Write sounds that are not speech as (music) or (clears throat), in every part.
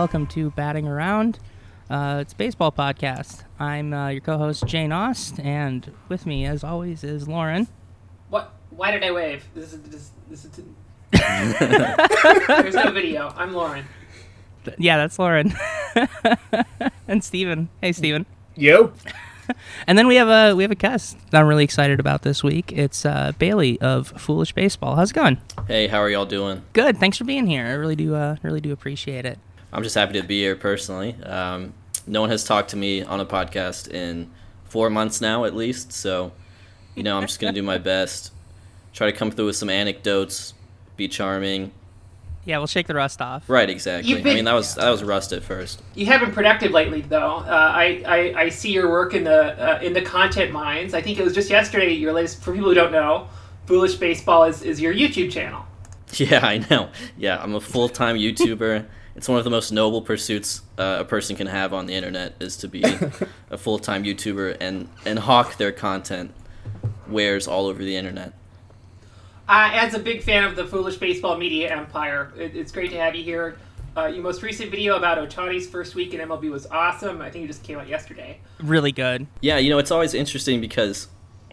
welcome to Batting Around. Uh, it's a baseball podcast. I'm uh, your co-host Jane Ost, and with me, as always, is Lauren. What? Why did I wave? This is this, this is. There's no (laughs) video. I'm Lauren. Yeah, that's Lauren. (laughs) and Steven. Hey, Steven. Yo. (laughs) And then we have a we have a guest that I'm really excited about this week. It's uh, Bailey of Foolish Baseball. How's it going? Hey, how are y'all doing? Good. Thanks for being here. I really do uh, really do appreciate it. I'm just happy to be here personally. Um, no one has talked to me on a podcast in four months now, at least. So, you know, I'm just gonna do my best. Try to come through with some anecdotes, be charming. Yeah, we'll shake the rust off. Right, exactly. Been- I mean, that was that was rust at first. You have been productive lately, though. Uh, I, I I see your work in the uh, in the content mines. I think it was just yesterday. Your latest, for people who don't know, Foolish Baseball is, is your YouTube channel. (laughs) Yeah, I know. Yeah, I'm a full time YouTuber. It's one of the most noble pursuits uh, a person can have on the internet is to be (laughs) a full time YouTuber and and hawk their content wares all over the internet. Uh, as a big fan of the Foolish Baseball media empire, it, it's great to have you here. Uh, your most recent video about Otani's first week in MLB was awesome. I think it just came out yesterday. Really good. Yeah, you know, it's always interesting because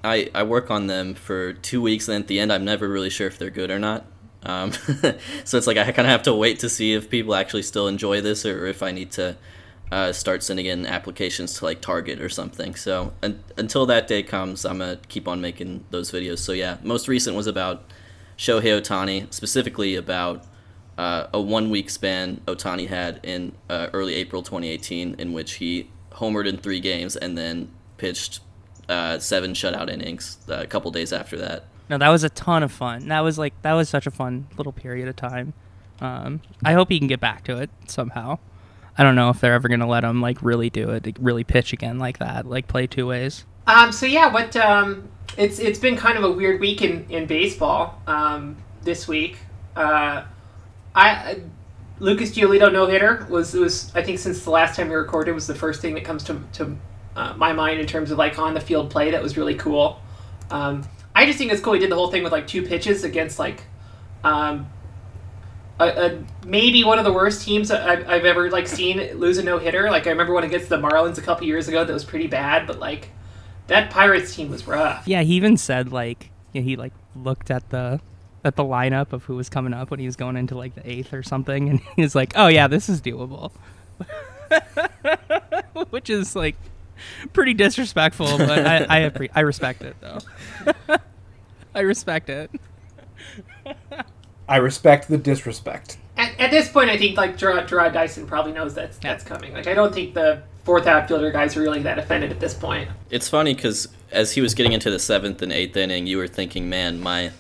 I, I work on them for two weeks, and at the end, I'm never really sure if they're good or not. Um, (laughs) so it's like I kind of have to wait to see if people actually still enjoy this or if I need to uh, start sending in applications to like Target or something. So un- until that day comes, I'm going to keep on making those videos. So yeah, most recent was about Shohei Otani, specifically about uh, a one week span Otani had in uh, early April 2018, in which he homered in three games and then pitched uh, seven shutout innings uh, a couple days after that. No, that was a ton of fun. That was like that was such a fun little period of time. Um, I hope he can get back to it somehow. I don't know if they're ever gonna let him like really do it, like, really pitch again like that, like play two ways. Um, so yeah, what um, it's it's been kind of a weird week in in baseball um, this week. Uh, I, Lucas Giolito no hitter was was I think since the last time we recorded was the first thing that comes to to uh, my mind in terms of like on the field play that was really cool. Um, I just think it's cool he did the whole thing with like two pitches against like um, a, a, maybe one of the worst teams I've, I've ever like seen lose a no hitter. Like I remember when against the Marlins a couple years ago that was pretty bad, but like that Pirates team was rough. Yeah, he even said like yeah, he like looked at the at the lineup of who was coming up when he was going into like the eighth or something, and (laughs) he was like, "Oh yeah, this is doable," (laughs) which is like (laughs) pretty disrespectful, but I I, appre- I respect it though. (laughs) I respect it. I respect the disrespect. At, at this point, I think like Gerard, Jarrod Dyson probably knows that's that's coming. Like I don't think the fourth outfielder guys are really that offended at this point. It's funny because as he was getting into the seventh and eighth inning, you were thinking, man, my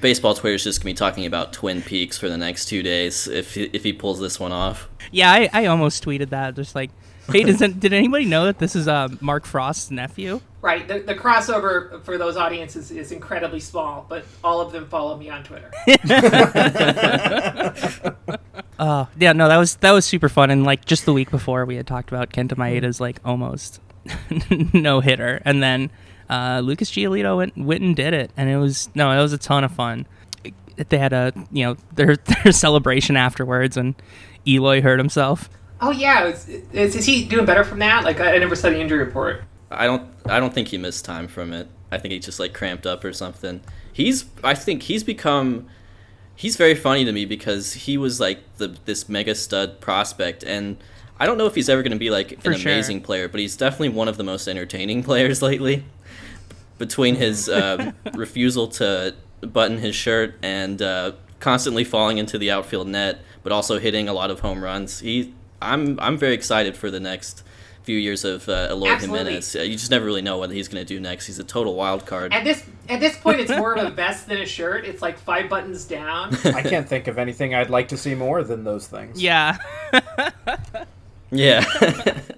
baseball Twitter is just gonna be talking about Twin Peaks for the next two days if he, if he pulls this one off. Yeah, I, I almost tweeted that. Just like, hey, does did anybody know that this is uh, Mark Frost's nephew? Right. The, the crossover for those audiences is incredibly small, but all of them follow me on Twitter. (laughs) (laughs) Uh, yeah, no, that was that was super fun. And like just the week before, we had talked about Kenta Maeda's like almost (laughs) no hitter, and then uh, Lucas Giolito went, went and did it, and it was no, it was a ton of fun. They had a you know their their celebration afterwards, and Eloy hurt himself. Oh yeah, is, is, is he doing better from that? Like I, I never saw the injury report. I don't I don't think he missed time from it. I think he just like cramped up or something. He's I think he's become he's very funny to me because he was like the this mega stud prospect and I don't know if he's ever going to be like For an sure. amazing player, but he's definitely one of the most entertaining (laughs) players lately. Between his um, (laughs) refusal to button his shirt and uh, constantly falling into the outfield net, but also hitting a lot of home runs, he I'm I'm very excited for the next few years of uh, Eloy Absolutely. Jimenez. Uh, you just never really know what he's going to do next. He's a total wild card. At this at this point, it's more of a vest than a shirt. It's like five buttons down. (laughs) I can't think of anything I'd like to see more than those things. Yeah, (laughs) Yeah.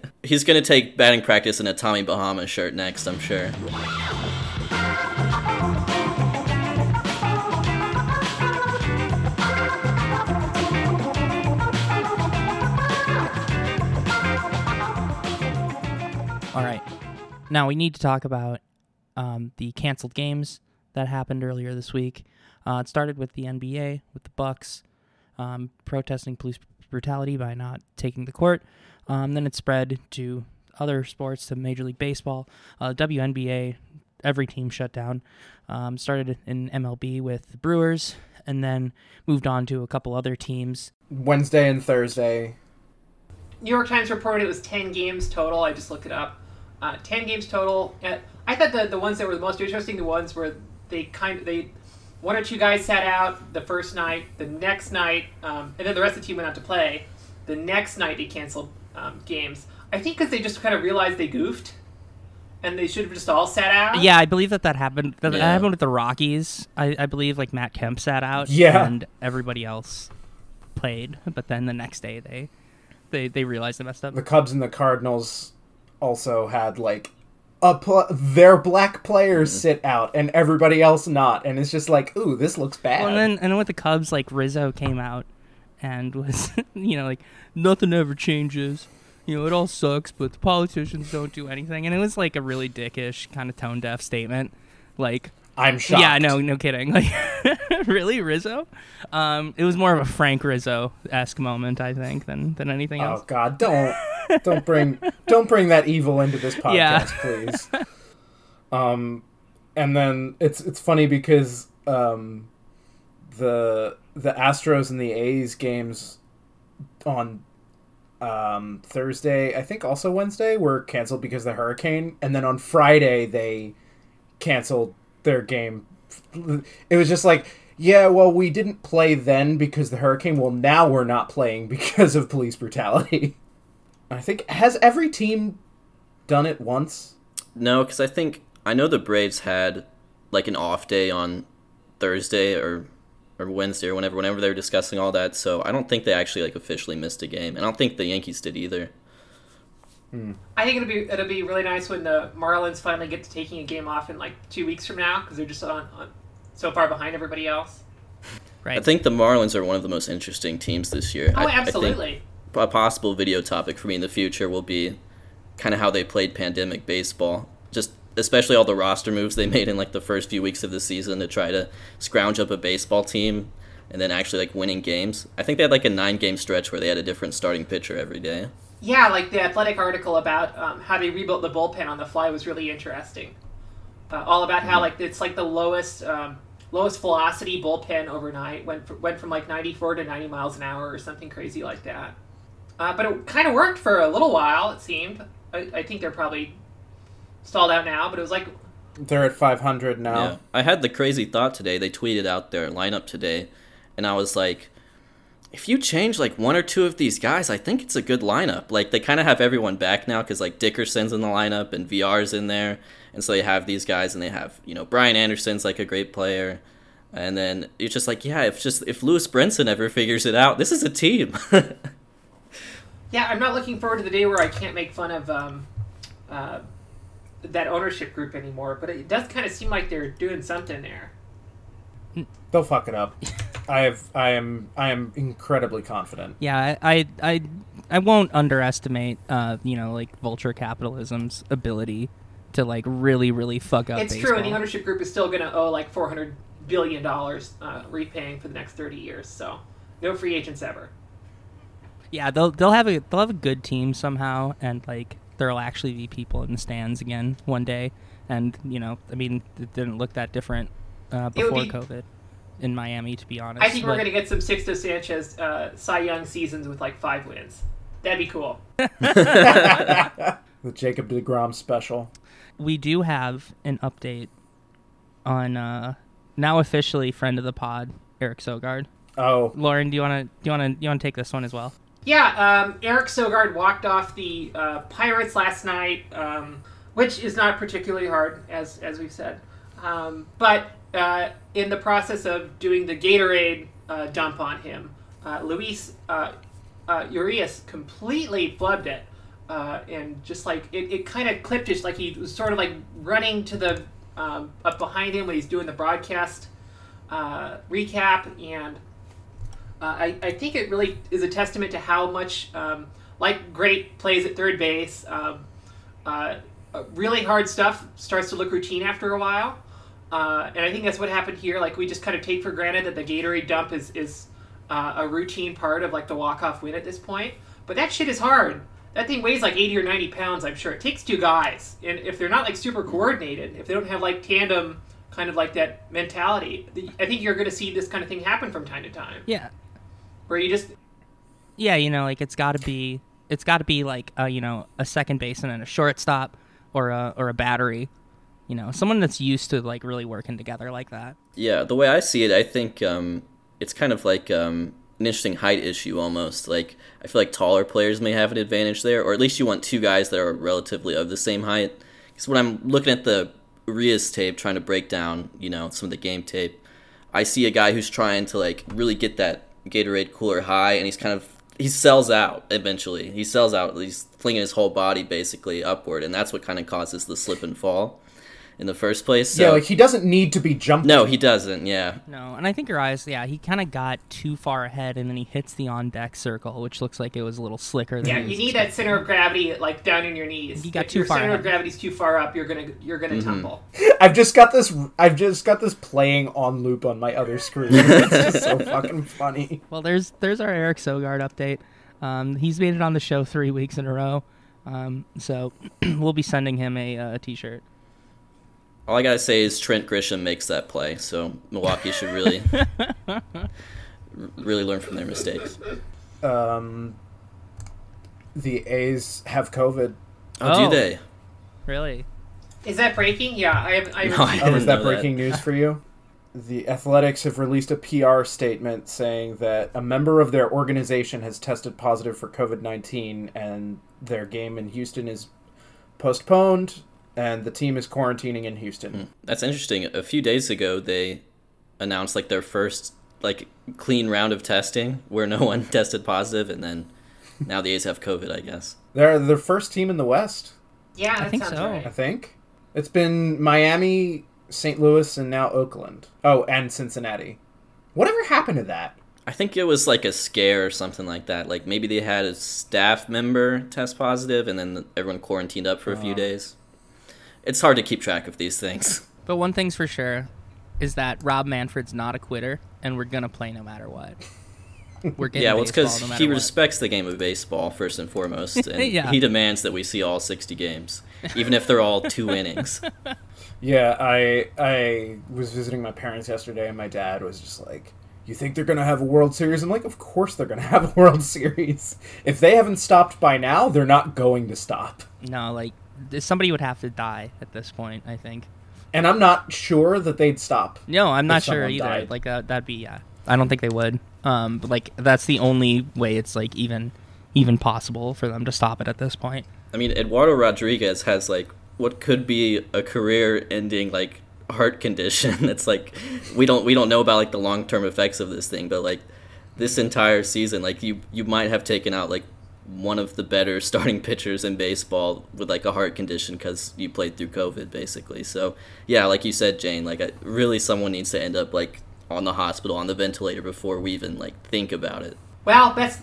(laughs) He's going to take batting practice in a Tommy Bahama shirt next, I'm sure. All right. Now we need to talk about um, the canceled games that happened earlier this week. Uh, it started with the NBA with the Bucks um, protesting police brutality by not taking the court. Um, then it spread to other sports, to Major League Baseball, uh, WNBA. Every team shut down. Um, started in MLB with the Brewers, and then moved on to a couple other teams. Wednesday and Thursday. New York Times reported it was 10 games total. I just looked it up. Uh, 10 games total. Uh, I thought the, the ones that were the most interesting, the ones where they kind of, they, one or two guys sat out the first night, the next night, um, and then the rest of the team went out to play. The next night they canceled um, games. I think because they just kind of realized they goofed, and they should have just all sat out. Yeah, I believe that that happened. That, that Yeah. happened with the Rockies. I, I believe like Matt Kemp sat out. Yeah. and everybody else played. But then the next day they they they realized they messed up. The Cubs and the Cardinals also had like a pl- their black players Mm-hmm. sit out and everybody else not, and it's just like, ooh, this looks bad. Well, and then and then with the Cubs, like Rizzo came out and was (laughs) you know like nothing ever changes. You know, it all sucks, but the politicians don't do anything. And it was like a really dickish kind of tone deaf statement. Like I'm shocked. Yeah, no, no kidding. (laughs) Like, really, Rizzo? Um, it was more of a Frank Rizzo esque moment, I think, than than anything else. Oh. God, don't (laughs) don't bring don't bring that evil into this podcast, Yeah. please. Um, and then it's it's funny because um, the the Astros and the A's games on um, Thursday, I think also Wednesday, were canceled because of the hurricane, and then on Friday they canceled their game. It was just like. Yeah, well, we didn't play then because the hurricane. Well, now we're not playing (laughs) because of police brutality. I think has every team done it once? No, because I think I know the Braves had like an off day on Thursday or or Wednesday or whenever whenever they were discussing all that. So I don't think they actually like officially missed a game, and I don't think the Yankees did either. I think it'll be it'll be really nice when the Marlins finally get to taking a game off in like two weeks from now because they're just on, on so far behind everybody else. Right. I think the Marlins are one of the most interesting teams this year. Oh, I, I think absolutely. a possible video topic for me in the future will be kind of how they played pandemic baseball. Just especially all the roster moves they made in like the first few weeks of the season to try to scrounge up a baseball team and then actually like winning games. I think they had like a nine game stretch where they had a different starting pitcher every day. Yeah, like the athletic article about um, how they rebuilt the bullpen on the fly was really interesting. Uh, all about how like it's like the lowest um, lowest velocity bullpen overnight went fr- went from like 94 to 90 miles an hour or something crazy like that. Uh, but it kind of worked for a little while. It seemed. I, I think they're probably stalled out now, but it was like They're at 500 now. Yeah. I had the crazy thought today. They tweeted out their lineup today, and I was like, if you change like one or two of these guys, I think it's a good lineup. Like they kind of have everyone back now because like Dickerson's in the lineup and Villar's in there, and so they have these guys and they have you know Brian Anderson's like a great player, and then it's just like yeah, if just if Lewis Brinson ever figures it out, this is a team. (laughs) Yeah, I'm not looking forward to the day where I can't make fun of um, uh, that ownership group anymore. But it does kind of seem like they're doing something there. They'll fuck it up. (laughs) I have I am I am incredibly confident. Yeah, I, I, I, I won't underestimate, uh, you know, like vulture capitalism's ability to like really, really fuck up. it's baseball. true, and the ownership group is still going to owe like 400 billion dollars uh, repaying for the next 30 years. So no free agents ever. Yeah, they'll they'll have a they'll have a good team somehow, and like there'll actually be people in the stands again one day. And you know, I mean, it didn't look that different uh, before be- COVID in Miami, to be honest. I think we're but- going to get some Sixto Sanchez uh, Cy Young seasons with like five wins. That'd be cool. (laughs) The Jacob DeGrom special. we do have an update on uh, now officially friend of the pod, Eric Sogard. Oh, Lauren, do you want to do you want to you want to take this one as well? Yeah, um, Eric Sogard walked off the uh, Pirates last night, um, which is not particularly hard, as as we've said. Um, but uh, in the process of doing the Gatorade uh, dump on him, uh, Luis uh, uh, Urias completely flubbed it, uh, and just like it, it kind of clipped it, like he was sort of like running to the um, up behind him when he's doing the broadcast recap and. I, I think it really is a testament to how much, um, like great plays at third base, um, really hard stuff starts to look routine after a while. Uh, and I think that's what happened here. Like we just kind of take for granted that the Gatorade dump is is uh, a routine part of like the walk off win at this point. But that shit is hard. That thing weighs like eighty or ninety pounds. I'm sure it takes two guys, and if they're not like super coordinated, if they don't have like tandem kind of like that mentality, I think you're going to see this kind of thing happen from time to time. Yeah, where you just yeah, you know, like it's got to be it's got to be like a, you know a second baseman and a shortstop or a or a battery. You know, someone that's used to like really working together like that. Yeah, the way I see it, I think um, it's kind of like um, an interesting height issue almost. Like I feel like taller players may have an advantage there, or at least you want two guys that are relatively of the same height. Because when I'm looking at the Urias tape, trying to break down, you know, some of the game tape, I see a guy who's trying to like really get that Gatorade cooler high, and he's kind of he sells out eventually. He sells out. He's flinging his whole body basically upward, and that's what kind of causes the slip and fall in the first place. So. Yeah, like he doesn't need to be jumping. No, he doesn't. Yeah. No, and I think Urias. yeah, he kind of got too far ahead, and then he hits the on deck circle, which looks like it was a little slicker. yeah, you need that center of gravity like down in your knees. He got if too your far center ahead. of gravity's too far up, you're gonna you're gonna Mm-hmm. tumble. (laughs) I've just got this. I've just got this playing on loop on my other screen. (laughs) It's just so fucking funny. Well, there's there's our Eric Sogard update. Um, he's made it on the show three weeks in a row, um, so (clears throat) we'll be sending him a, uh, a t-shirt. All I gotta say is Trent Grisham makes that play, so Milwaukee should really, (laughs) really learn from their mistakes. Um, the A's have COVID. Oh, Oh. do they? Really? Is that breaking? Yeah, I have. I, No, I Oh, didn't is that know that. breaking news for you? The Athletics have released a PR statement saying that a member of their organization has tested positive for COVID 19 and their game in Houston is postponed and the team is quarantining in Houston. That's interesting. A few days ago, they announced like their first like clean round of testing where no (laughs) one tested positive, and then now the A's have COVID. I guess. They're the first team in the West, yeah, that think sounds so. I think. It's been Miami, St. Louis, and now Oakland. Oh, and Cincinnati. Whatever happened to that? I think it was like a scare or something like that. Like maybe they had a staff member test positive, and then everyone quarantined up for a few Uh. days. It's hard to keep track of these things. But one thing's for sure is that Rob Manfred's not a quitter, and we're gonna play no matter what. We're getting (laughs) yeah, well, it's because no he what. respects the game of baseball first and foremost, (laughs) and Yeah. he demands that we see all 60 games, even if they're all two innings. (laughs) Yeah, I I was visiting my parents yesterday, and my dad was just like, "You think they're gonna have a World Series?" I'm like, "Of course they're gonna have a World Series. If they haven't stopped by now, they're not going to stop." No, like th- somebody would have to die at this point. I think. And I'm not sure that they'd stop. No, I'm not sure either. died. Like uh, that'd be yeah. I don't think they would. Um, but like that's the only way it's like even even possible for them to stop it at this point. I mean, Eduardo Rodriguez has like what could be a career-ending like heart condition. (laughs) It's like we don't we don't know about like the long-term effects of this thing, but like this entire season, like you you might have taken out like one of the better (laughs) starting pitchers in baseball with like a heart condition because you played through COVID, basically. So yeah, like you said, Jane, like I, really someone needs to end up like on the hospital on the ventilator before we even like think about it. Well, best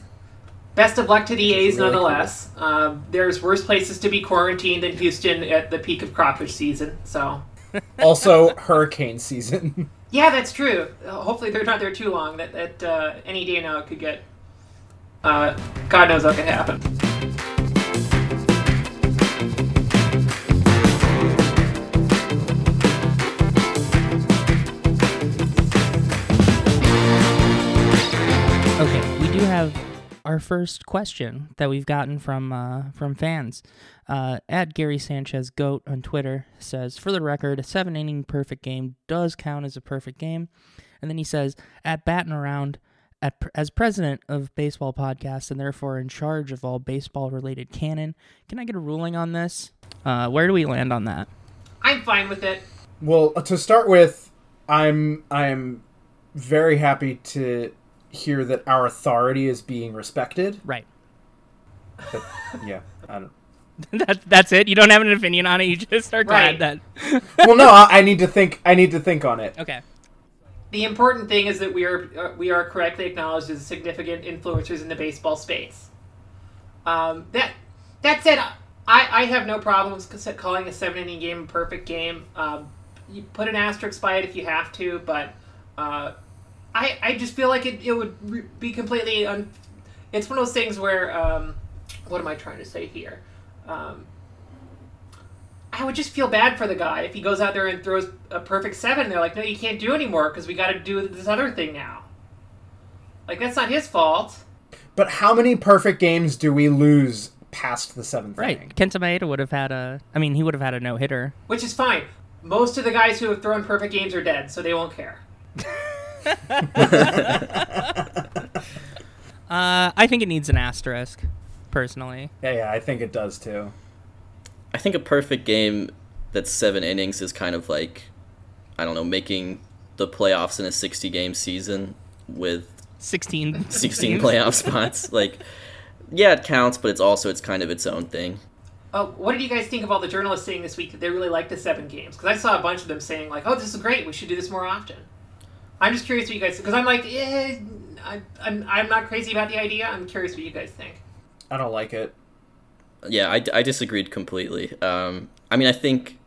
best of luck to the A's really nonetheless. Um, there's worse places to be quarantined than Houston at the peak of crawfish season. So (laughs) Also, hurricane season. yeah, that's true. Hopefully they're not there too long. That that uh, any day now it could get. Uh, God knows what can happen. Okay, we do have our first question that we've gotten from uh, from fans. Uh, at Gary Sanchez Goat on Twitter says, for the record, a seven inning perfect game does count as a perfect game. And then he says, at batting around, at, as president of baseball podcasts and therefore in charge of all baseball related canon, can I get a ruling on this? Uh, where do we land on that? I'm fine with it. well, to start with, I'm I'm very happy to hear that our authority is being respected. Right. But, yeah, I don't. (laughs) that, that's it. You don't have an opinion on it. You just are glad Right. that. Well, no, I, I need to think. I need to think on it. okay. The important thing is that we are uh, we are correctly acknowledged as significant influencers in the baseball space. Um, that that said, I, I have no problems calling a seven inning game a perfect game. Um, you put an asterisk by it if you have to, but uh, I, I just feel like it, it would re- be completely un- it's one of those things where um, what am I trying to say here? I would just feel bad for the guy if he goes out there and throws a perfect seven. And they're like, no, you can't do anymore because we got to do this other thing now. Like that's not his fault. But how many perfect games do we lose past the seventh Right. inning? Kenta Maeda would have had a. I mean, he would have had a no hitter. Which is fine. Most of the guys who have thrown perfect games are dead, so they won't care. (laughs) Uh, I think it needs an asterisk, personally. Yeah, yeah, I think it does too. I think a perfect game that's seven innings is kind of like, I don't know, making the playoffs in a 60 game season with 16. (laughs) 16 playoff spots. Like, yeah, it counts, but it's also it's kind of its own thing. Uh, what did you guys think of all the journalists saying this week that they really like the seven games? Because I saw a bunch of them saying like, "Oh, this is great. We should do this more often." I'm just curious what you guys because I'm like, eh, I, I'm I'm not crazy about the idea. I'm curious what you guys think. I don't like it. Yeah, I, I disagreed completely. Um, I mean, I think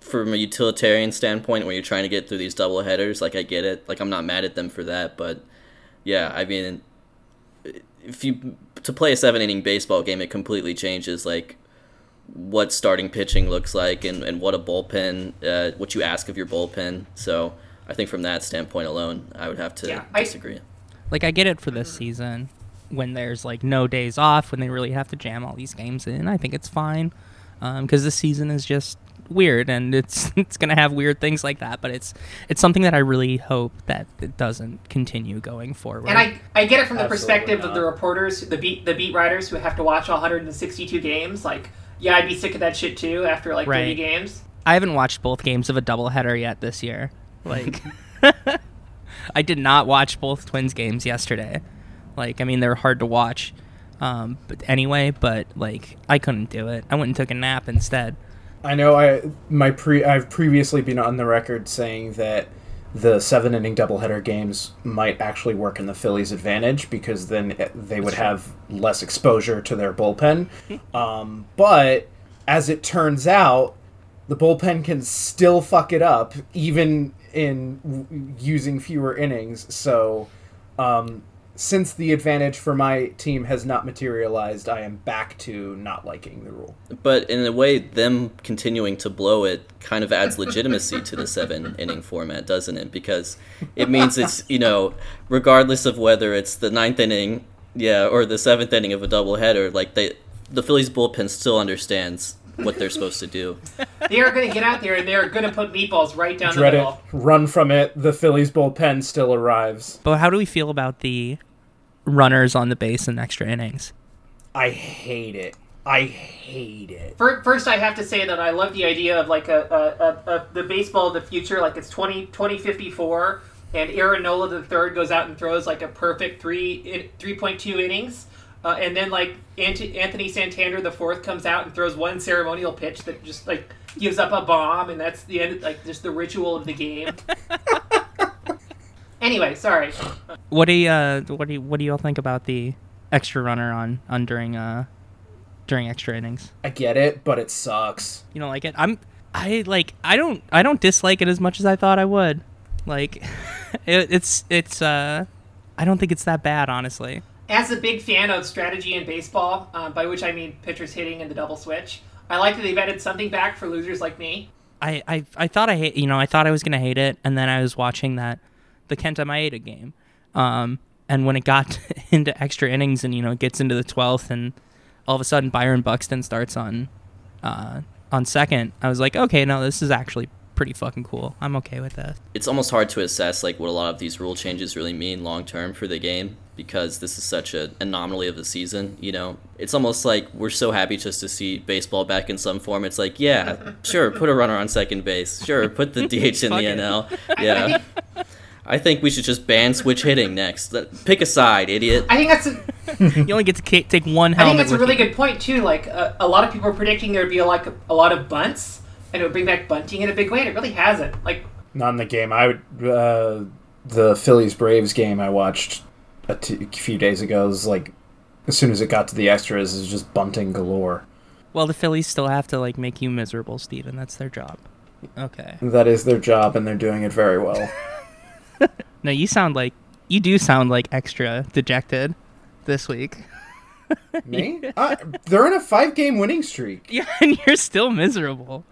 from a utilitarian standpoint, when you're trying to get through these double headers, like I get it. Like I'm not mad at them for that, but yeah, I mean, if you to play a seven inning baseball game, it completely changes like what starting pitching looks like and, and what a bullpen, uh, what you ask of your bullpen. So I think from that standpoint alone, I would have to Yeah, I- disagree. Like, I get it for this season when there's, like, no days off, when they really have to jam all these games in. I think it's fine. Um, because this season is just weird and it's (laughs) it's going to have weird things like that. But it's it's something that I really hope that it doesn't continue going forward. And I, I get it from the Absolutely perspective of the reporters, the beat the beat writers who have to watch all 162 games. Like, yeah, I'd be sick of that shit too after like 30 games. I haven't watched both games of a doubleheader yet this year. Like, (laughs) (laughs) I did not watch both Twins games yesterday. Like, I mean, they're hard to watch. Um, but anyway, but like, I couldn't do it. I went and took a nap instead. I know I my pre I've previously been on the record saying that the seven inning doubleheader games might actually work in the Phillies' advantage because then they would have less exposure to their bullpen. um, but as it turns out, the bullpen can still fuck it up even in w- using fewer innings. So, um, since the advantage for my team has not materialized, I am back to not liking the rule. But in a way, them continuing to blow it kind of adds legitimacy to the seven (laughs) inning format, doesn't it? Because it means it's, you know, regardless of whether it's the ninth inning, yeah, or the seventh inning of a doubleheader, like they, the Phillies bullpen still understands what they're supposed to do. (laughs) They are going to get out there and they are going to put meatballs right down dread the it, run from it. The Phillies bullpen still arrives. But how do we feel about the runners on the base in extra innings? I hate it. I hate it. First, I have to say that I love the idea of like a, a, a, a the baseball of the future, like it's 20, 2054, and Aaron Nola the third goes out and throws like a perfect three three point two innings, uh, and then like Ant- Anthony Santander the fourth comes out and throws one ceremonial pitch that just like gives up a bomb, and that's the end, like just the ritual of the game. (laughs) anyway, sorry. What do you, uh, what do you, what do you all think about the extra runner on on during uh during extra innings? I get it, but it sucks. You don't like it? I'm I like I don't I don't dislike it as much as I thought I would. Like (laughs) it, it's it's uh I don't think it's that bad honestly. As a big fan of strategy in baseball, uh, by which I mean pitchers hitting and the double switch, I like that they've added something back for losers like me. I, I I thought I hate you know I thought I was gonna hate it, and then I was watching that the Kenta Maeda game, um, and when it got (laughs) into extra innings and you know it gets into the twelfth, and all of a sudden Byron Buxton starts on uh, on second, I was like, okay, no, this is actually pretty fucking cool. I'm okay with that. It's almost hard to assess like what a lot of these rule changes really mean long term for the game because this is such an anomaly of the season. You know, it's almost like we're so happy just to see baseball back in some form. It's like, yeah, sure, put a runner on second base. Sure, put the (laughs) DH in the. NL. Yeah. (laughs) I think we should just ban switch hitting next. Pick a side, idiot. I think that's a, (laughs) You only get to ca- take one I think that's a really you. good point too. Like uh, a lot of people are predicting there'd be like a, a lot of bunts, and it would bring back bunting in a big way, and it really hasn't. Like Not in the game. I would. Uh, the Phillies Braves game I watched a t- few days ago was like, as soon as it got to the extras, is just bunting galore. Well, the Phillies still have to like make you miserable, Steven. That's their job. Okay. That is their job, and they're doing it very well. (laughs) (laughs) No, you sound like you do sound like extra dejected this week. (laughs) Me? (laughs) uh, they're in a five-game winning streak. Yeah, and you're still miserable.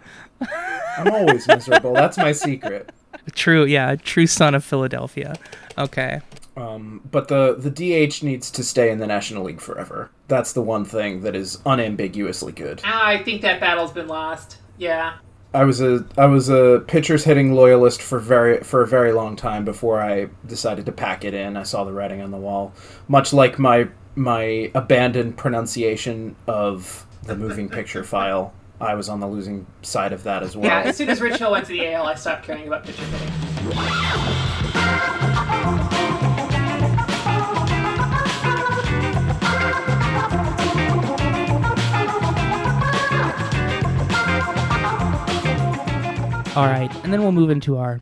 I'm always miserable. That's my secret. True, yeah, true son of Philadelphia. Okay. Um, but the the DH needs to stay in the National League forever. That's the one thing that is unambiguously good. Ah, I think that battle's been lost. Yeah. I was a I was a pitchers hitting loyalist for very for a very long time before I decided to pack it in. I saw the writing on the wall, much like my my abandoned pronunciation of the moving picture (laughs) file. I was on the losing side of that as well. Yeah, as soon as Rich Hill went to the AL, I stopped caring about pitcher hitting. (laughs) All right, and then we'll move into our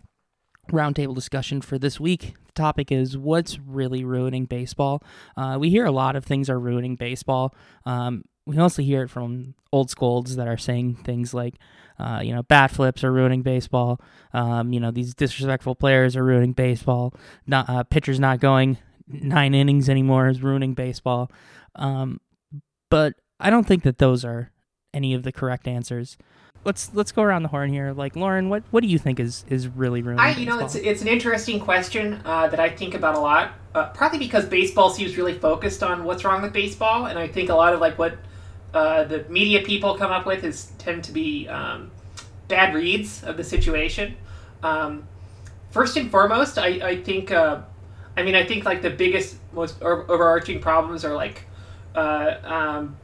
roundtable discussion for this week. The topic is what's really ruining baseball. Uh, we hear a lot of things are ruining baseball. Um, we mostly hear it from old scolds that are saying things like, uh, you know, bat flips are ruining baseball. Um, you know, these disrespectful players are ruining baseball. Not uh, pitchers not going nine innings anymore is ruining baseball. Um, but I don't think that those are any of the correct answers let's let's go around the horn here. Like Lauren, what what do you think is is really ruining? I you know it's it's an interesting question uh, that I think about a lot. Uh, partly because baseball seems really focused on what's wrong with baseball, and I think a lot of like what uh, the media people come up with is tend to be um, bad reads of the situation. Um, first and foremost, I I think uh, I mean I think like the biggest most overarching problems are like. Uh, um,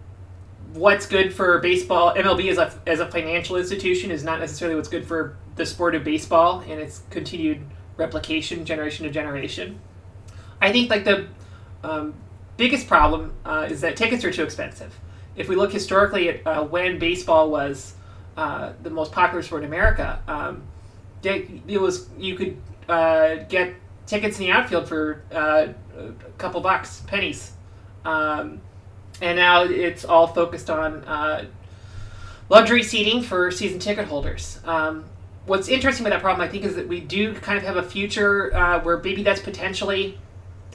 what's good for baseball MLB as a as a financial institution is not necessarily what's good for the sport of baseball and its continued replication generation to generation. I think like the um, biggest problem uh, is that tickets are too expensive. If we look historically at uh, when baseball was uh, the most popular sport in America, um, it was you could uh, get tickets in the outfield for uh, a couple bucks, pennies. Um, and now it's all focused on uh, luxury seating for season ticket holders. Um, what's interesting about that problem, I think, is that we do kind of have a future uh, where maybe that's potentially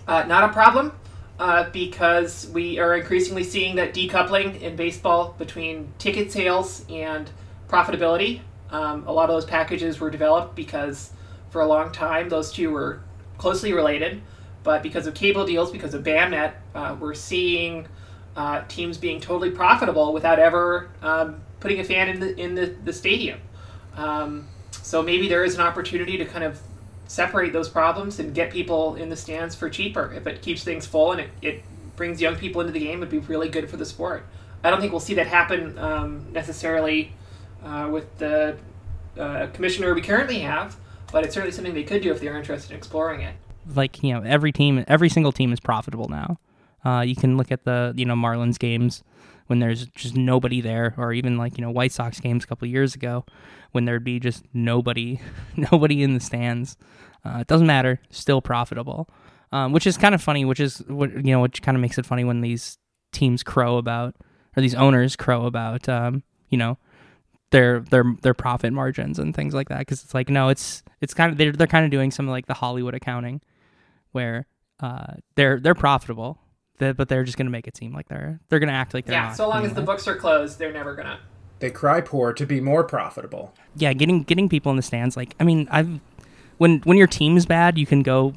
uh, not a problem uh, because we are increasingly seeing that decoupling in baseball between ticket sales and profitability. Um, a lot of those packages were developed because for a long time those two were closely related, but because of cable deals, because of BAMNet, uh, we're seeing uh, teams being totally profitable without ever um, putting a fan in the in the, the stadium. Um, so maybe there is an opportunity to kind of separate those problems and get people in the stands for cheaper. If it keeps things full and it, it brings young people into the game, it'd be really good for the sport. I don't think we'll see that happen um, necessarily uh, with the uh, commissioner we currently have, but it's certainly something they could do if they're interested in exploring it. Like you know, every team, every single team is profitable now. Uh, you can look at the you know Marlins games when there's just nobody there, or even like you know White Sox games a couple years ago when there'd be just nobody, (laughs) nobody in the stands. Uh, it doesn't matter, still profitable, um, which is kind of funny. Which is what you know, which kind of makes it funny when these teams crow about, or these owners crow about, um, you know, their their their profit margins and things like that. Because it's like no, it's it's kind of they're they're kind of doing some like the Hollywood accounting, where uh, they're they're profitable but they're just going to make it seem like they're they're going to act like they're yeah. Not, so long anyway. as the books are closed, they're never gonna. They cry poor to be more profitable. Yeah, getting getting people in the stands. Like, I mean, I've when when your team's bad, you can go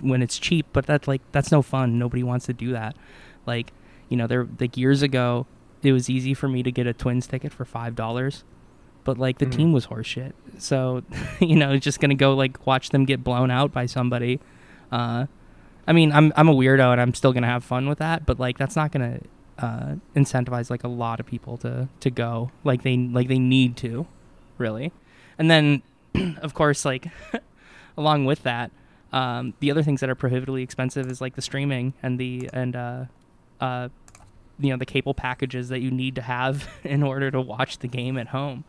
when it's cheap, but that's like that's no fun. Nobody wants to do that. Like, you know, there like years ago, it was easy for me to get a Twins ticket for five dollars, but like the mm-hmm. team was horseshit. So, (laughs) you know, just gonna go like watch them get blown out by somebody. Uh, I mean, I'm I'm a weirdo and I'm still gonna have fun with that, but like that's not gonna uh, incentivize like a lot of people to to go like they like they need to, really. And then, (clears throat) of course, like (laughs) along with that, um, the other things that are prohibitively expensive is like the streaming and the and uh, uh, you know the cable packages that you need to have (laughs) in order to watch the game at home.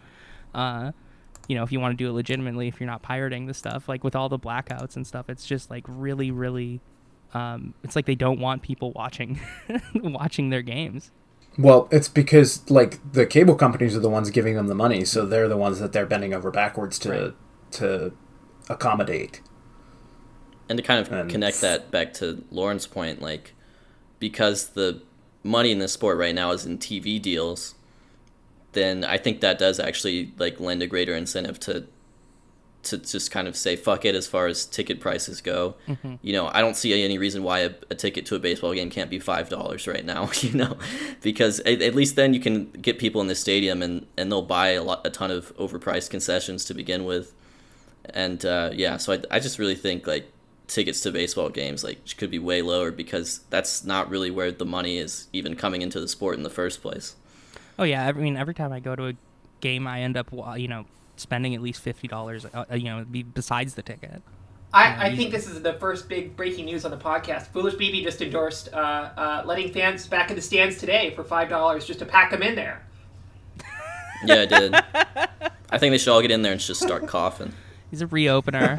Uh, you know, if you want to do it legitimately, if you're not pirating the stuff, like with all the blackouts and stuff, it's just like really, really um, it's like they don't want people watching (laughs) watching their games. Well, it's because like the cable companies are the ones giving them the money, so they're the ones that they're bending over backwards to right. to accommodate. And to kind of And- connect that back to Lauren's point, like because the money in this sport right now is in TV deals, then I think that does actually like lend a greater incentive to to just kind of say fuck it as far as ticket prices go. You know, I don't see any reason why a, a ticket to a baseball game can't be five dollars right now. (laughs) You know, because at, at least then you can get people in the stadium and and they'll buy a lot a ton of overpriced concessions to begin with. And uh, yeah, so I, I just really think like tickets to baseball games like could be way lower because that's not really where the money is even coming into the sport in the first place. Oh yeah, I mean every time I go to a game, I end up you know spending at least fifty dollars. Uh, you know, besides the ticket. I, I think this is the first big breaking news on the podcast. Foolish BB just endorsed uh, uh, letting fans back in the stands today for five dollars just to pack them in there. (laughs) Yeah, I did. I think they should all get in there and just start coughing. He's a reopener.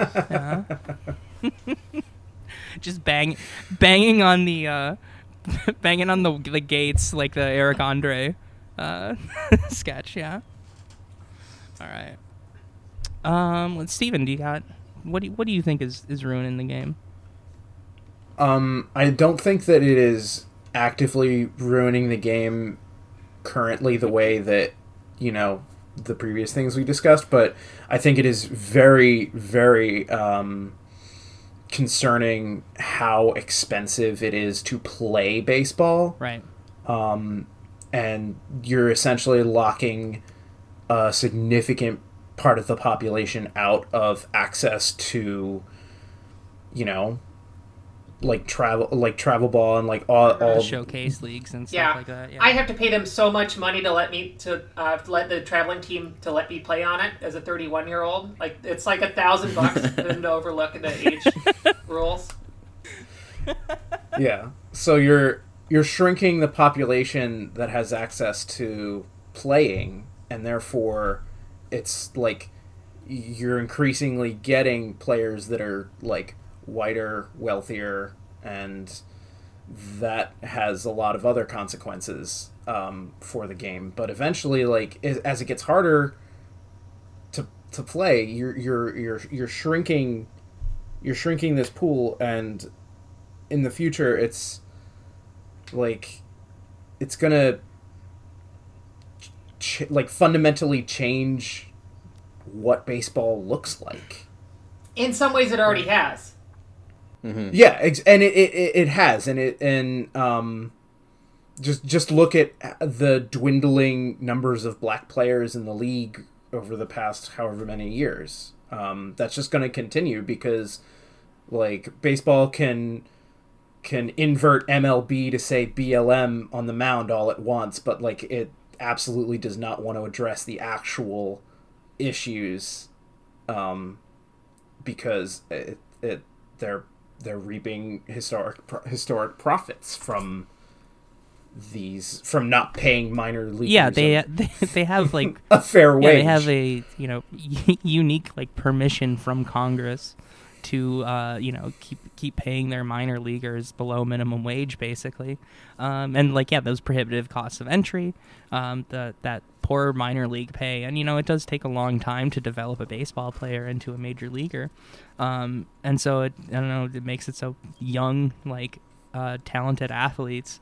yeah. (laughs) Just bang, banging on the, uh, (laughs) banging on the the gates like the Eric Andre uh, sketch. Yeah. All right. Um, Steven, do you got what do you, what do you think is is ruining the game? Um, I don't think that it is actively ruining the game currently the way that you know the previous things we discussed, but I think it is very, very um, concerning how expensive it is to play baseball Right. um, and you're essentially locking a significant part of the population out of access to, you know, like travel, like travel ball and like all, all Showcase leagues and stuff Yeah. like that. Yeah. I have to pay them so much money to let me to uh, let the traveling team to let me play on it as a 31 year old. Like it's like a thousand (laughs) bucks for them to overlook the age (laughs) rules. yeah. So you're you're shrinking the population that has access to playing, and therefore, it's like you're increasingly getting players that are like whiter, wealthier, and that has a lot of other consequences um, for the game. But eventually, like as, it gets harder to to play, you're you're you're you're shrinking you're shrinking this pool, and in the future, it's like it's gonna ch- like fundamentally change what baseball looks like. In some ways, it already has. Yeah, ex- and it, it, it- it has, and it and um, just just look at the dwindling numbers of black players in the league over the past however many years. Um, that's just going to continue because like baseball can can invert MLB to say BLM on the mound all at once, but like it absolutely does not want to address the actual issues um, because it, it they're they're reaping historic historic profits from these from not paying minor leaguers yeah, they, a, (laughs) they they have like (laughs) a fair yeah, wage. they have a you know (laughs) unique like permission from Congress to uh, you know keep keep paying their minor leaguers below minimum wage basically, um, and like yeah those prohibitive costs of entry, um, the that poor minor league pay, and you know it does take a long time to develop a baseball player into a major leaguer, um, and so it I don't know it makes it so young like uh, talented athletes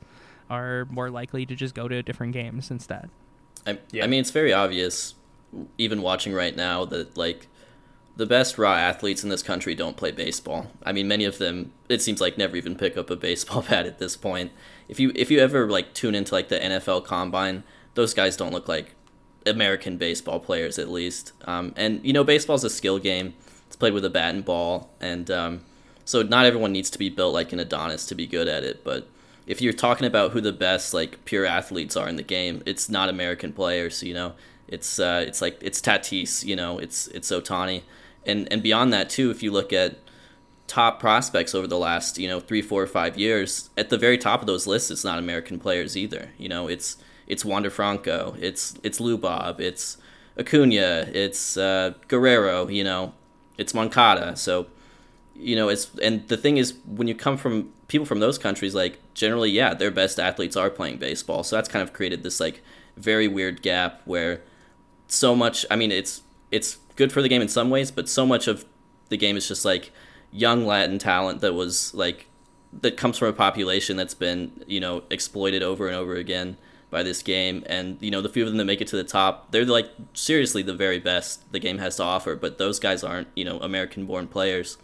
are more likely to just go to different games instead. I, Yeah. I mean, it's very obvious, even watching right now, that like the best raw athletes in this country don't play baseball. I mean, many of them, it seems like, never even pick up a baseball (laughs) bat at this point. If you if you ever like tune into like the NFL Combine, those guys don't look like American baseball players, at least. Um, and you know, baseball's a skill game. It's played with a bat and ball, and um, so not everyone needs to be built like an Adonis to be good at it. But if you're talking about who the best like pure athletes are in the game, it's not American players. You know, it's uh, it's like it's Tatis. You know, it's it's Otani, and and beyond that too. If you look at top prospects over the last you know three, four, or five years, at the very top of those lists, it's not American players either. You know, it's it's Wander Franco, it's it's Lou Bob, it's Acuna, it's uh, Guerrero. You know, it's Moncada. So you know it's and the thing is when you come from people from those countries like generally yeah their best athletes are playing baseball so that's kind of created this like very weird gap where so much i mean it's it's good for the game in some ways but so much of the game is just like young Latin talent that was like that comes from a population that's been you know exploited over and over again by this game. And you know the few of them that make it to the top they're like seriously the very best the game has to offer but those guys aren't you know american born players.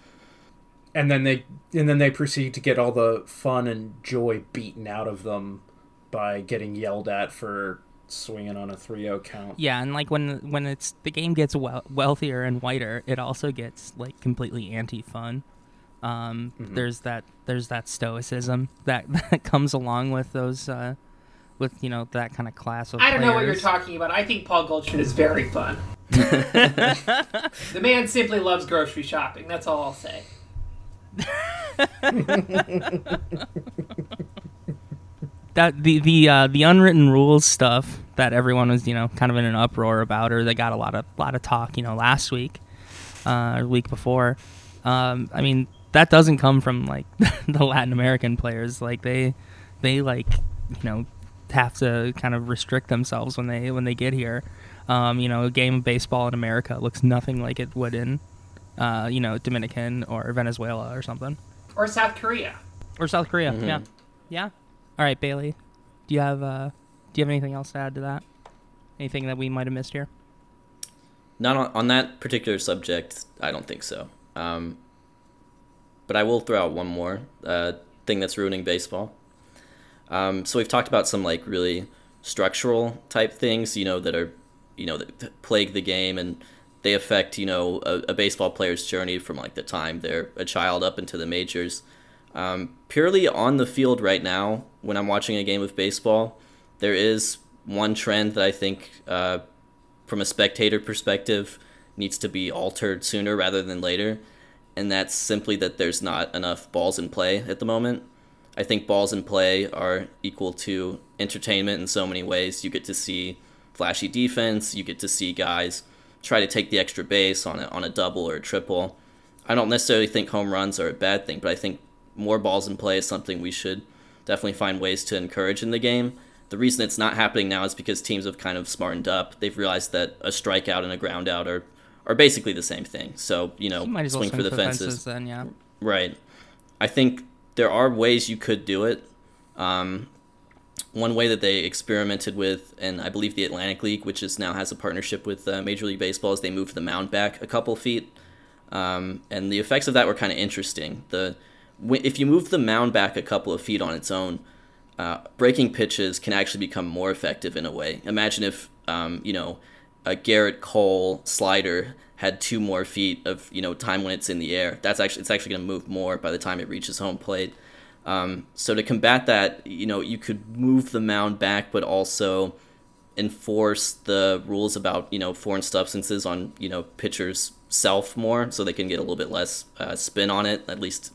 And then they and then they proceed to get all the fun and joy beaten out of them by getting yelled at for swinging on a 3-0 count. Yeah, and like when when it's the game gets wel- wealthier and whiter, it also gets like completely anti-fun. Um, mm-hmm. There's that there's that stoicism that (laughs) that comes along with those uh, with you know that kind of class of. I don't players. know what you're talking about. I think Paul Goldschmidt is very fun. (laughs) (laughs) the man simply loves grocery shopping. That's all I'll say. That the the uh, the unwritten rules stuff that everyone was you know kind of in an uproar about, or they got a lot of lot of talk you know last week, uh, or week before. Um, I mean that doesn't come from like (laughs) the Latin American players. Like they they like you know have to kind of restrict themselves when they when they get here. Um, you know, a game of baseball in America looks nothing like it would in uh, you know Dominican or Venezuela or something, or South Korea, or South Korea. Mm-hmm. Yeah, yeah. All right, Bailey, do you have uh, do you have anything else to add to that? Anything that we might have missed here? Not on, on that particular subject. I don't think so. Um, but I will throw out one more uh, thing that's ruining baseball. Um, so we've talked about some like really structural type things, you know, that are, you know, that plague the game and they affect, you know, a, a baseball player's journey from like the time they're a child up into the majors. Um, purely on the field right now, when I'm watching a game of baseball, there is one trend that I think, uh, from a spectator perspective, needs to be altered sooner rather than later, and that's simply that there's not enough balls in play at the moment. I think balls in play are equal to entertainment in so many ways. You get to see flashy defense, you get to see guys try to take the extra base on a, on a double or a triple. I don't necessarily think home runs are a bad thing, but I think more balls in play is something we should definitely find ways to encourage in the game. The reason it's not happening now is because teams have kind of smartened up. They've realized that a strikeout and a ground out are, are basically the same thing. So, you know, you swing, well for the fences. fences. Then, yeah. Right. I think there are ways you could do it. Um, one way that they experimented with, and I believe the Atlantic League, which is now has a partnership with uh, Major League Baseball, is they moved the mound back a couple feet, um, and the effects of that were kind of interesting. The if you move the mound back a couple of feet on its own, uh, breaking pitches can actually become more effective in a way. Imagine if um, you know a Gerrit Cole slider had two more feet of you know time when it's in the air. That's actually it's actually going to move more by the time it reaches home plate. Um, so to combat that, you know, you could move the mound back, but also enforce the rules about you know foreign substances on you know pitchers' self more, so they can get a little bit less uh, spin on it, at least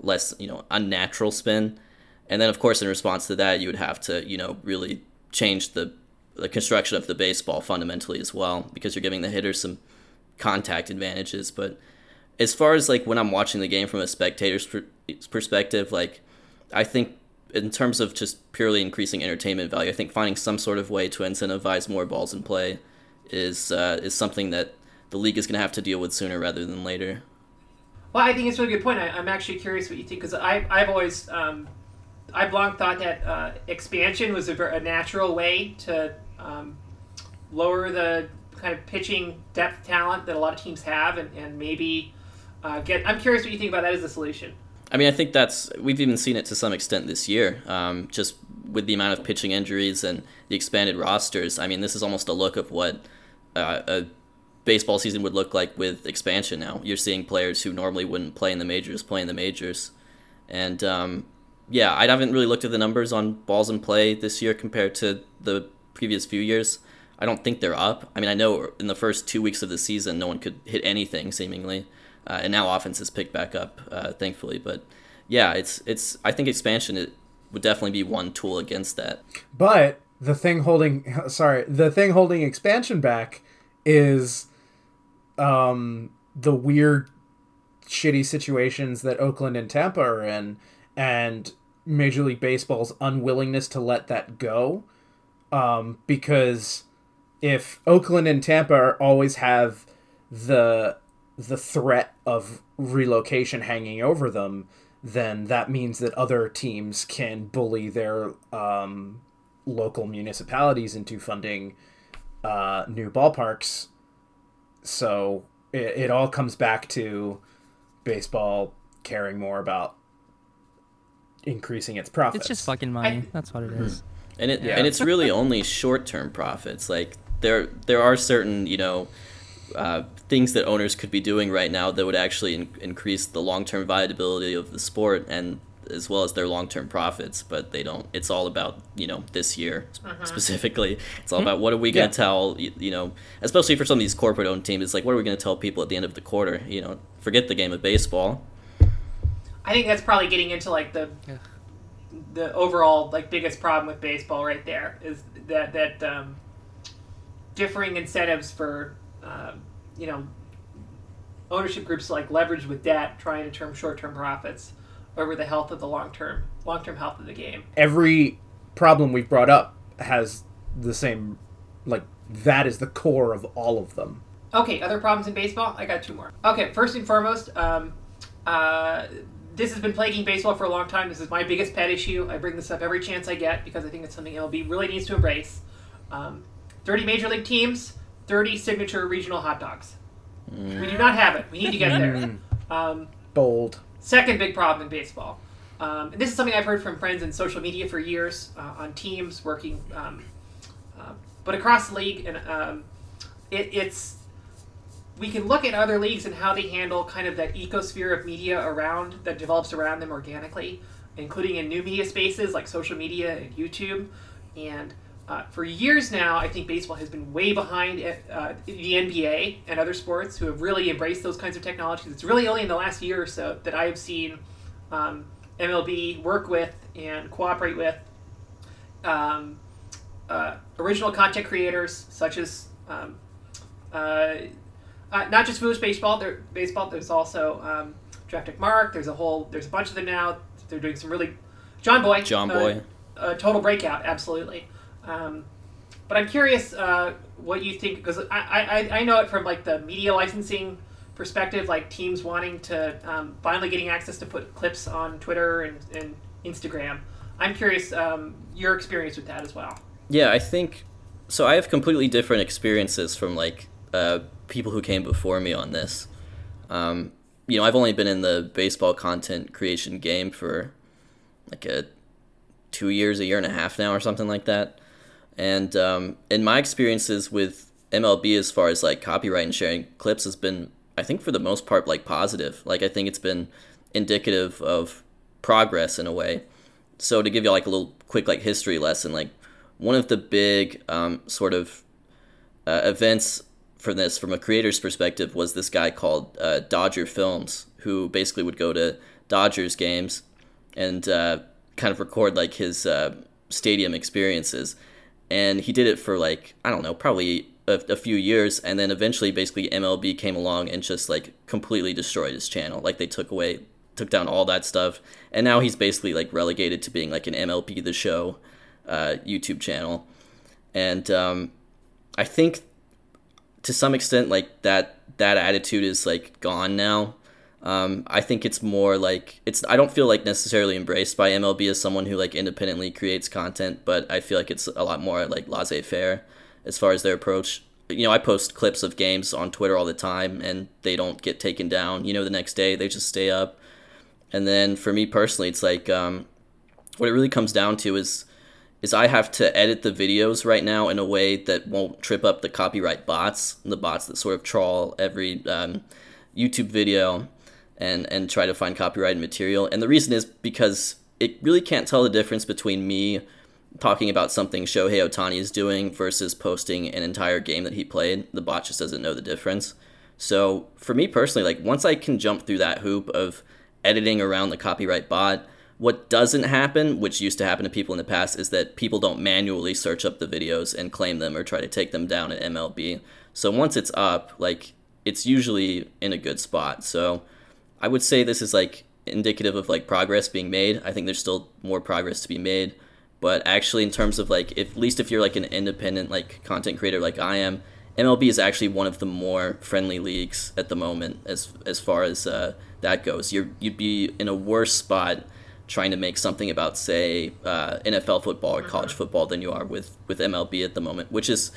less you know unnatural spin. And then of course in response to that, you would have to you know really change the the construction of the baseball fundamentally as well, because you're giving the hitter some contact advantages. But as far as like when I'm watching the game from a spectator's per- perspective, like I think in terms of just purely increasing entertainment value, I think finding some sort of way to incentivize more balls in play is uh, is something that the league is going to have to deal with sooner rather than later. Well, I think it's a really good point. I, am actually curious what you think because I've always um, I've long thought that uh, expansion was a, a, natural way to um, lower the kind of pitching depth talent that a lot of teams have, and, and maybe uh, get. I'm curious what you think about that as a solution. I mean, I think that's we've even seen it to some extent this year, um, just with the amount of pitching injuries and the expanded rosters. I mean, this is almost a look of what uh, a baseball season would look like with expansion. Now you're seeing players who normally wouldn't play in the majors play in the majors, and um, yeah, I haven't really looked at the numbers on balls in play this year compared to the previous few years. I don't think they're up. I mean, I know in the first two weeks of the season, no one could hit anything seemingly uh, and now offense has picked back up, uh, thankfully. But yeah, it's it's. I think expansion it would definitely be one tool against that. But the thing holding (laughs) sorry, the thing holding expansion back is um, the weird, shitty situations that Oakland and Tampa are in, and Major League Baseball's unwillingness to let that go. Um, because if Oakland and Tampa always have the the threat of relocation hanging over them, then that means that other teams can bully their um, local municipalities into funding uh, new ballparks. So it, it all comes back to baseball caring more about increasing its profits. It's just fucking money. I- That's what it is. and it Yeah. and it's really only short term profits. Like there there are certain you know uh, things that owners could be doing right now that would actually in- increase the long term viability of the sport and as well as their long term profits. But they don't. It's all about you know this year sp- specifically. It's all about what are we going Yeah. to tell you, you know especially for some of these corporate owned teams. It's like what are we going to tell people at the end of the quarter? You know, forget the game of baseball. I think that's probably getting into like the the overall like biggest problem with baseball right there is that that um, differing incentives for um, you know ownership groups like leverage with debt trying to term short term profits over the health of the long term long term health of the game. every problem we've brought up has the same like that is the core of all of them Okay, other problems in baseball? I got two more. Okay, first and foremost, um, uh, this has been plaguing baseball for a long time. This is my biggest pet issue. I bring this up every chance I get because I think it's something MLB really needs to embrace. Um, 30 major league teams, 30 signature regional hot dogs. We do not have it. We need to get there. Um, bold Second big problem in baseball. Um, and this is something I've heard from friends in social media for years uh, on teams working, um, uh, but across the league, and um, it, it's we can look at other leagues and how they handle kind of that ecosphere of media around that develops around them organically, including in new media spaces like social media and YouTube. And uh, for years now, I think baseball has been way behind uh, the NBA and other sports who have really embraced those kinds of technologies. It's really only in the last year or so that I have seen um, MLB work with and cooperate with um, uh, original content creators such as um, uh, uh, not just Foolish Baseball. There, baseball. There's also um, Mark. There's a whole. There's a bunch of them now. They're doing some really. Jomboy. John uh, Boy. a total breakout, absolutely. Um, but I'm curious uh, what you think because I, I, I know it from like the media licensing perspective, like teams wanting to um, finally getting access to put clips on Twitter and, and Instagram. I'm curious um, your experience with that as well. Yeah, I think so. I have completely different experiences from like uh, people who came before me on this. Um, you know, I've only been in the baseball content creation game for like a two years, a year and a half now, or something like that. And um, in my experiences with MLB, as far as like copyright and sharing clips, has been, I think, for the most part, like positive. Like I think it's been indicative of progress in a way. So to give you like a little quick like history lesson, like one of the big um, sort of uh, events for this from a creator's perspective was this guy called uh, Dodger Films, who basically would go to Dodgers games and uh, kind of record like his uh, stadium experiences. And he did it for like I don't know, probably a, a few years, and then eventually, basically, MLB came along and just like completely destroyed his channel. Like they took away, took down all that stuff, and now he's basically like relegated to being like an MLB the Show uh, YouTube channel. And um, I think to some extent, like that that attitude is like gone now. Um, I think it's more like it's. I don't feel like necessarily embraced by MLB as someone who like independently creates content, but I feel like it's a lot more like laissez faire as far as their approach. You know, I post clips of games on Twitter all the time, and they don't get taken down. You know, the next day they just stay up. And then for me personally, it's like um, what it really comes down to is is I have to edit the videos right now in a way that won't trip up the copyright bots, the bots that sort of trawl every um, YouTube video and and try to find copyrighted material. And the reason is because it really can't tell the difference between me talking about something Shohei Ohtani is doing versus posting an entire game that he played. The bot just doesn't know the difference. So for me personally, like once I can jump through that hoop of editing around the copyright bot, what doesn't happen, which used to happen to people in the past, is that people don't manually search up the videos and claim them or try to take them down at MLB. So once it's up, like it's usually in a good spot. So I would say this is like indicative of like progress being made. I think there's still more progress to be made, but actually in terms of like if at least if you're like an independent like content creator like I am, MLB is actually one of the more friendly leagues at the moment as as far as uh, that goes. You're you'd be in a worse spot trying to make something about say uh, NFL football or college football than you are with with MLB at the moment, which is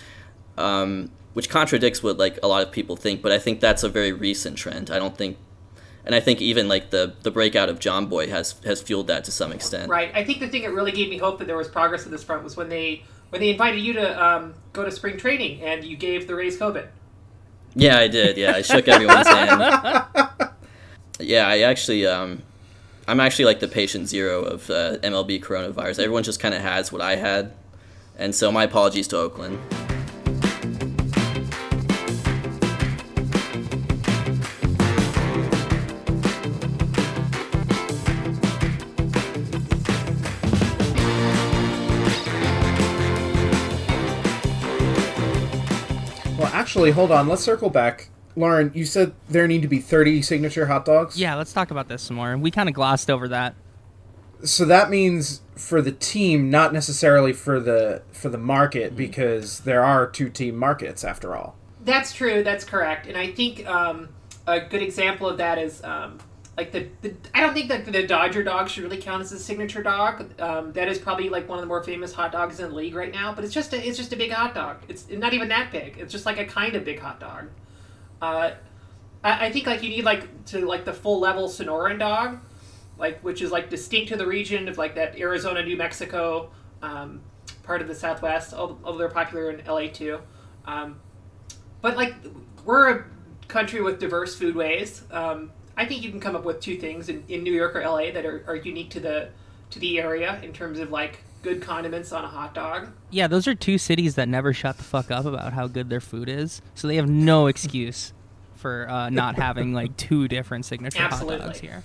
um, which contradicts what like a lot of people think. But I think that's a very recent trend. I don't think. And I think even like the, the breakout of Jomboy has has fueled that to some extent. Right. I think the thing that really gave me hope that there was progress at this front was when they when they invited you to um, go to spring training and you gave the Rays COVID. Yeah, I did. Yeah, I shook everyone's (laughs) hand. Yeah, I actually, um, I'm actually like the patient zero of uh, MLB coronavirus. Everyone just kind of has what I had, and so my apologies to Oakland. Actually, hold on. Let's circle back. Lauren, you said there need to be 30 signature hot dogs. Yeah, let's talk about this some more. We kind of glossed over that. So that means for the team, not necessarily for the for the market, because there are two team markets after all. That's true. That's correct. And I think um, a good example of that is um, like the, the. I don't think that the Dodger dog should really count as a signature dog. Um, that is probably like one of the more famous hot dogs in the league right now. But it's just a, it's just a big hot dog. It's not even that big. It's just like a kind of big hot dog. Uh, I, I think like you need like to like the full level Sonoran dog, like which is like distinct to the region of like that Arizona, New Mexico um, part of the Southwest. Although they're popular in LA too. Um, but like we're a country with diverse foodways. Um, I think you can come up with two things in, in New York or LA that are, are unique to the to the area in terms of like good condiments on a hot dog. Yeah, those are two cities that never shut the fuck up about how good their food is, so they have no excuse for uh, not having like two different signature hot dogs here.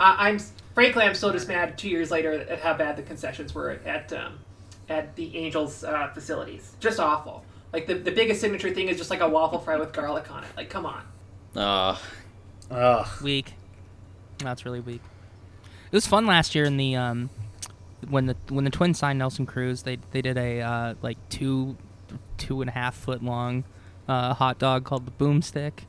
I, I'm frankly I'm still just mad two years later at how bad the concessions were at um, at the Angels uh, facilities. Just awful. Like the, the biggest signature thing is just like a waffle fry with garlic on it. Like come on. Uh, Ugh. Weak. That's really weak. It was fun last year in the um, when the when the Twins signed Nelson Cruz. They they did a uh, like two two and a half foot long uh, hot dog called the Boomstick.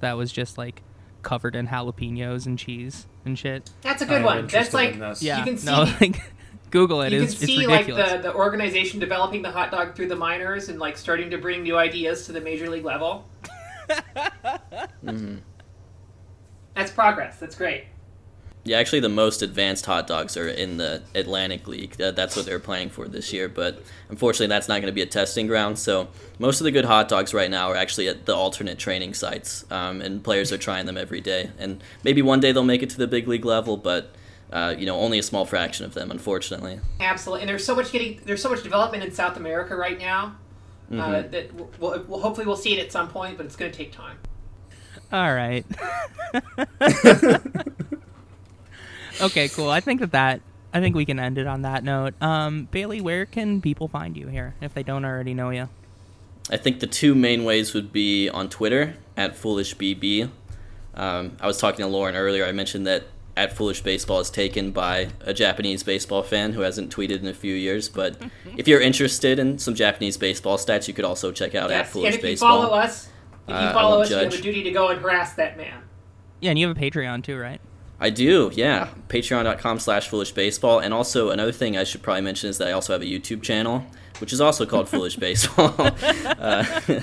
That was just like covered in jalapenos and cheese and shit. That's a good am one. That's like. Yeah, you can see no, like (laughs) Google it. you It's, can it's see like the, the organization developing the hot dog through the minors and like starting to bring new ideas to the major league level. (laughs) That's progress. That's great. yeah, actually, the most advanced hot dogs are in the Atlantic League. That's what they're planning for this year. But unfortunately, that's not going to be a testing ground. So most of the good hot dogs right now are actually at the alternate training sites, um, and players are trying them every day. And maybe one day they'll make it to the big league level, but uh, you know, only a small fraction of them, unfortunately. Absolutely. And there's so much getting there's so much development in South America right now uh, Mm-hmm. that we'll, we'll hopefully we'll see it at some point, but it's going to take time. All right. (laughs) okay, cool. I think that that I think we can end it on that note. Um, Bailey, where can people find you here if they don't already know you? I think the two main ways would be on Twitter at FoolishBB. Um, I was talking to Lauren earlier. I mentioned that at Foolish Baseball is taken by a Japanese baseball fan who hasn't tweeted in a few years. But if you're interested in some Japanese baseball stats, you could also check out at Foolish And if you Baseball. follow us, if you follow won't us, you have a duty to go and harass that man. Yeah, and you have a Patreon too, right? I do, yeah. Patreon.com slash Foolish Baseball. And also, another thing I should probably mention is that I also have a YouTube channel, which is also called Foolish (laughs) Baseball. (laughs) uh, (laughs)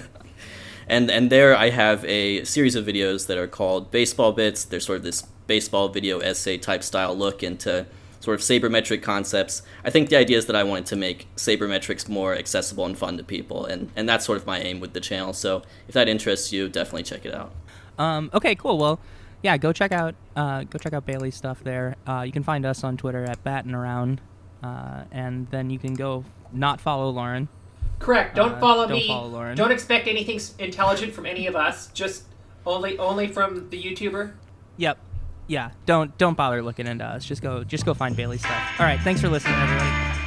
and, and there I have a series of videos that are called Baseball Bits. They're sort of this baseball video essay type style look into sort of sabermetric concepts. I think the idea is that I wanted to make sabermetrics more accessible and fun to people. And, and that's sort of my aim with the channel. So if that interests you, definitely check it out. Um, okay, cool. Well, yeah, go check out uh, go check out Bailey's stuff there. Uh, you can find us on Twitter at Battin Around, uh, and then you can go not follow Lauren. Correct. Don't Uh, follow don't me. follow Lauren. Don't expect anything intelligent from any of us. Just only only from the YouTuber. Yep. Yeah. Don't don't bother looking into us. Just go just go find Bailey's stuff. All right. Thanks for listening, everybody.